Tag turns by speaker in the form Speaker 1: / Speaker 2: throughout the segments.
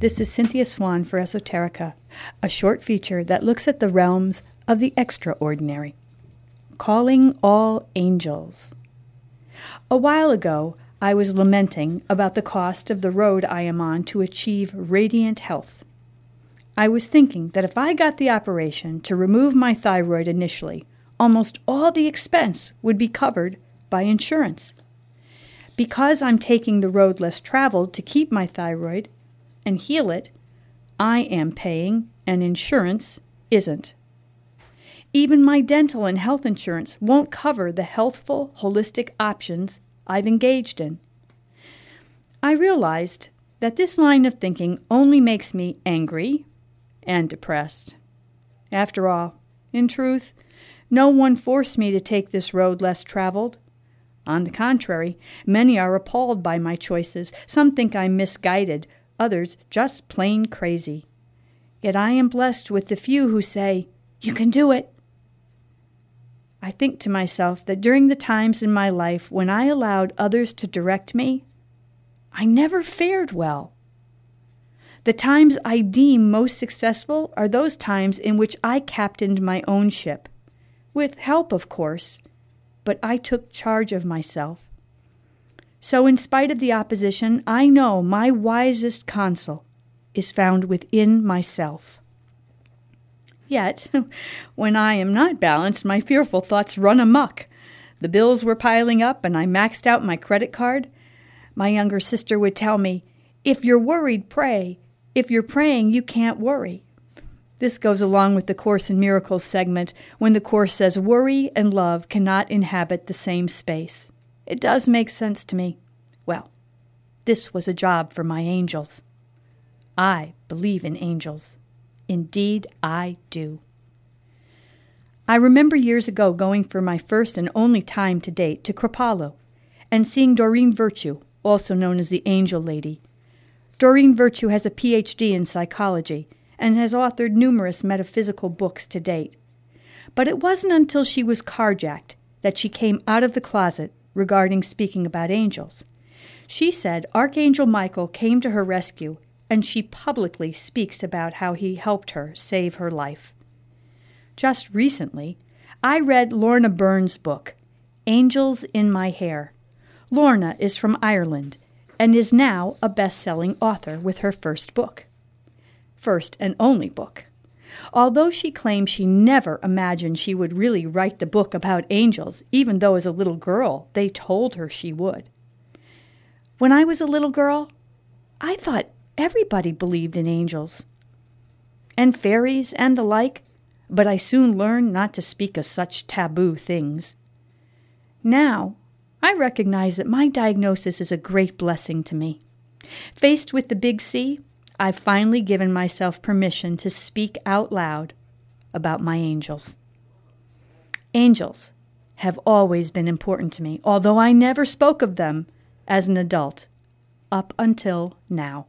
Speaker 1: This is Cynthia Swan for Esoterica, a short feature that looks at the realms of the extraordinary. Calling All Angels. A while ago, I was lamenting about the cost of the road I am on to achieve radiant health. I was thinking that if I got the operation to remove my thyroid initially, almost all the expense would be covered by insurance. Because I'm taking the road less traveled to keep my thyroid and heal it, I am paying and insurance isn't. Even my dental and health insurance won't cover the healthful, holistic options I've engaged in. I realized that this line of thinking only makes me angry and depressed. After all, in truth, no one forced me to take this road less traveled. On the contrary, many are appalled by my choices. Some think I'm misguided, others just plain crazy. Yet I am blessed with the few who say, You can do it. I think to myself that during the times in my life when I allowed others to direct me, I never fared well. The times I deem most successful are those times in which I captained my own ship, with help, of course, but I took charge of myself. So, in spite of the opposition, I know my wisest counsel is found within myself. Yet, when I am not balanced, my fearful thoughts run amuck. The bills were piling up, and I maxed out my credit card. My younger sister would tell me, If you're worried, pray. If you're praying, you can't worry. This goes along with the Course in Miracles segment when the Course says worry and love cannot inhabit the same space. It does make sense to me. Well, this was a job for my angels. I believe in angels. Indeed, I do. I remember years ago going for my first and only time to date to Kripalu and seeing Doreen Virtue, also known as the Angel Lady. Doreen Virtue has a PhD in psychology and has authored numerous metaphysical books to date. But it wasn't until she was carjacked that she came out of the closet regarding speaking about angels. She said Archangel Michael came to her rescue and she publicly speaks about how he helped her save her life. Just recently, I read Lorna Byrne's book, Angels in My Hair. Lorna is from Ireland and is now a best selling author with her first book. First and only book. Although she claims she never imagined she would really write the book about angels, even though as a little girl they told her she would. When I was a little girl, I thought Everybody believed in angels and fairies and the like, but I soon learned not to speak of such taboo things. Now, I recognize that my diagnosis is a great blessing to me. Faced with the big C, I've finally given myself permission to speak out loud about my angels. Angels have always been important to me, although I never spoke of them as an adult up until now.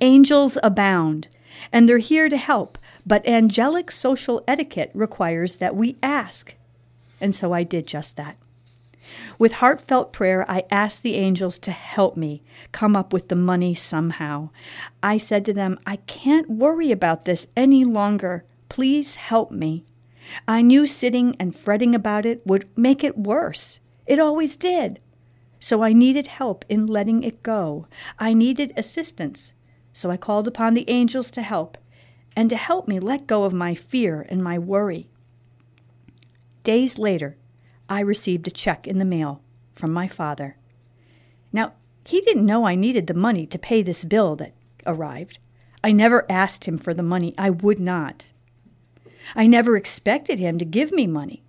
Speaker 1: Angels abound, and they're here to help, but angelic social etiquette requires that we ask. And so I did just that. With heartfelt prayer, I asked the angels to help me come up with the money somehow. I said to them, I can't worry about this any longer. Please help me. I knew sitting and fretting about it would make it worse. It always did. So I needed help in letting it go. I needed assistance. So I called upon the angels to help, and to help me let go of my fear and my worry. Days later, I received a check in the mail from my father. Now, he didn't know I needed the money to pay this bill that arrived. I never asked him for the money. I would not. I never expected him to give me money.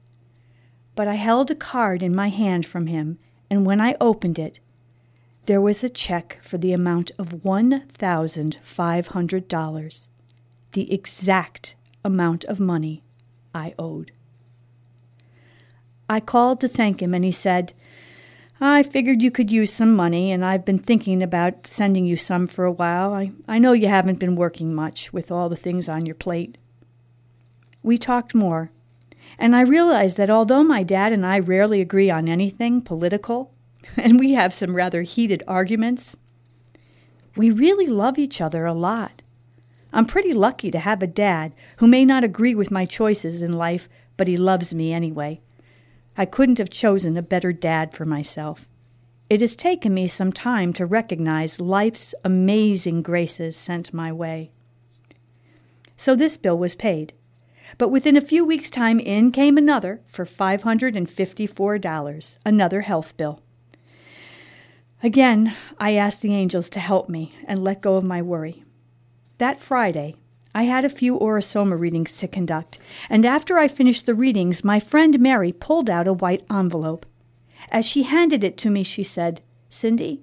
Speaker 1: But I held a card in my hand from him and when I opened it, there was a check for the amount of $1,500, the exact amount of money I owed. I called to thank him, and he said, I figured you could use some money, and I've been thinking about sending you some for a while. I, I know you haven't been working much with all the things on your plate. We talked more, and I realized that although my dad and I rarely agree on anything political, and we have some rather heated arguments, We really love each other a lot. I'm pretty lucky to have a dad who may not agree with my choices in life, but he loves me anyway. I couldn't have chosen a better dad for myself. It has taken me some time to recognize life's amazing graces sent my way. So this bill was paid. But within a few weeks' time, in came another for $554, another health bill. Again, I asked the angels to help me and let go of my worry. That Friday, I had a few Aura-Soma readings to conduct, and after I finished the readings, my friend Mary pulled out a white envelope. As she handed it to me, she said, Cindy,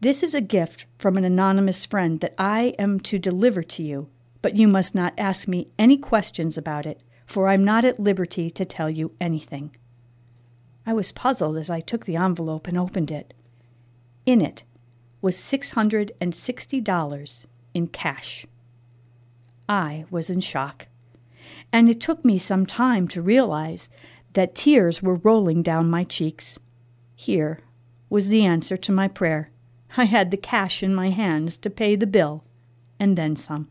Speaker 1: this is a gift from an anonymous friend that I am to deliver to you, but you must not ask me any questions about it, for I'm not at liberty to tell you anything. I was puzzled as I took the envelope and opened it. In it was $660 in cash. I was in shock, and it took me some time to realize that tears were rolling down my cheeks. Here was the answer to my prayer. I had the cash in my hands to pay the bill, and then some.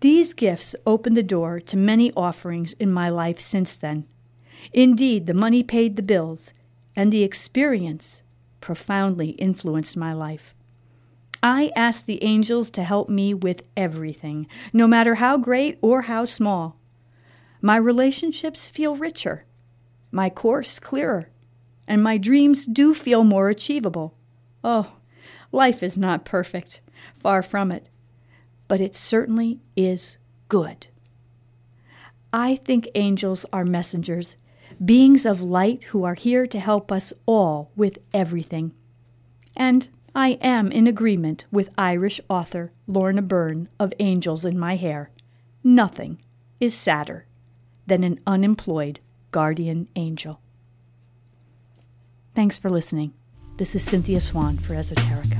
Speaker 1: These gifts opened the door to many offerings in my life since then. Indeed, the money paid the bills, and the experience profoundly influenced my life. I ask the angels to help me with everything, no matter how great or how small. My relationships feel richer, my course clearer, and my dreams do feel more achievable. Oh, life is not perfect, far from it, but it certainly is good. I think angels are messengers beings of light who are here to help us all with everything. And I am in agreement with Irish author Lorna Byrne of Angels in My Hair. Nothing is sadder than an unemployed guardian angel. Thanks for listening. This is Cynthia Swan for Esoterica.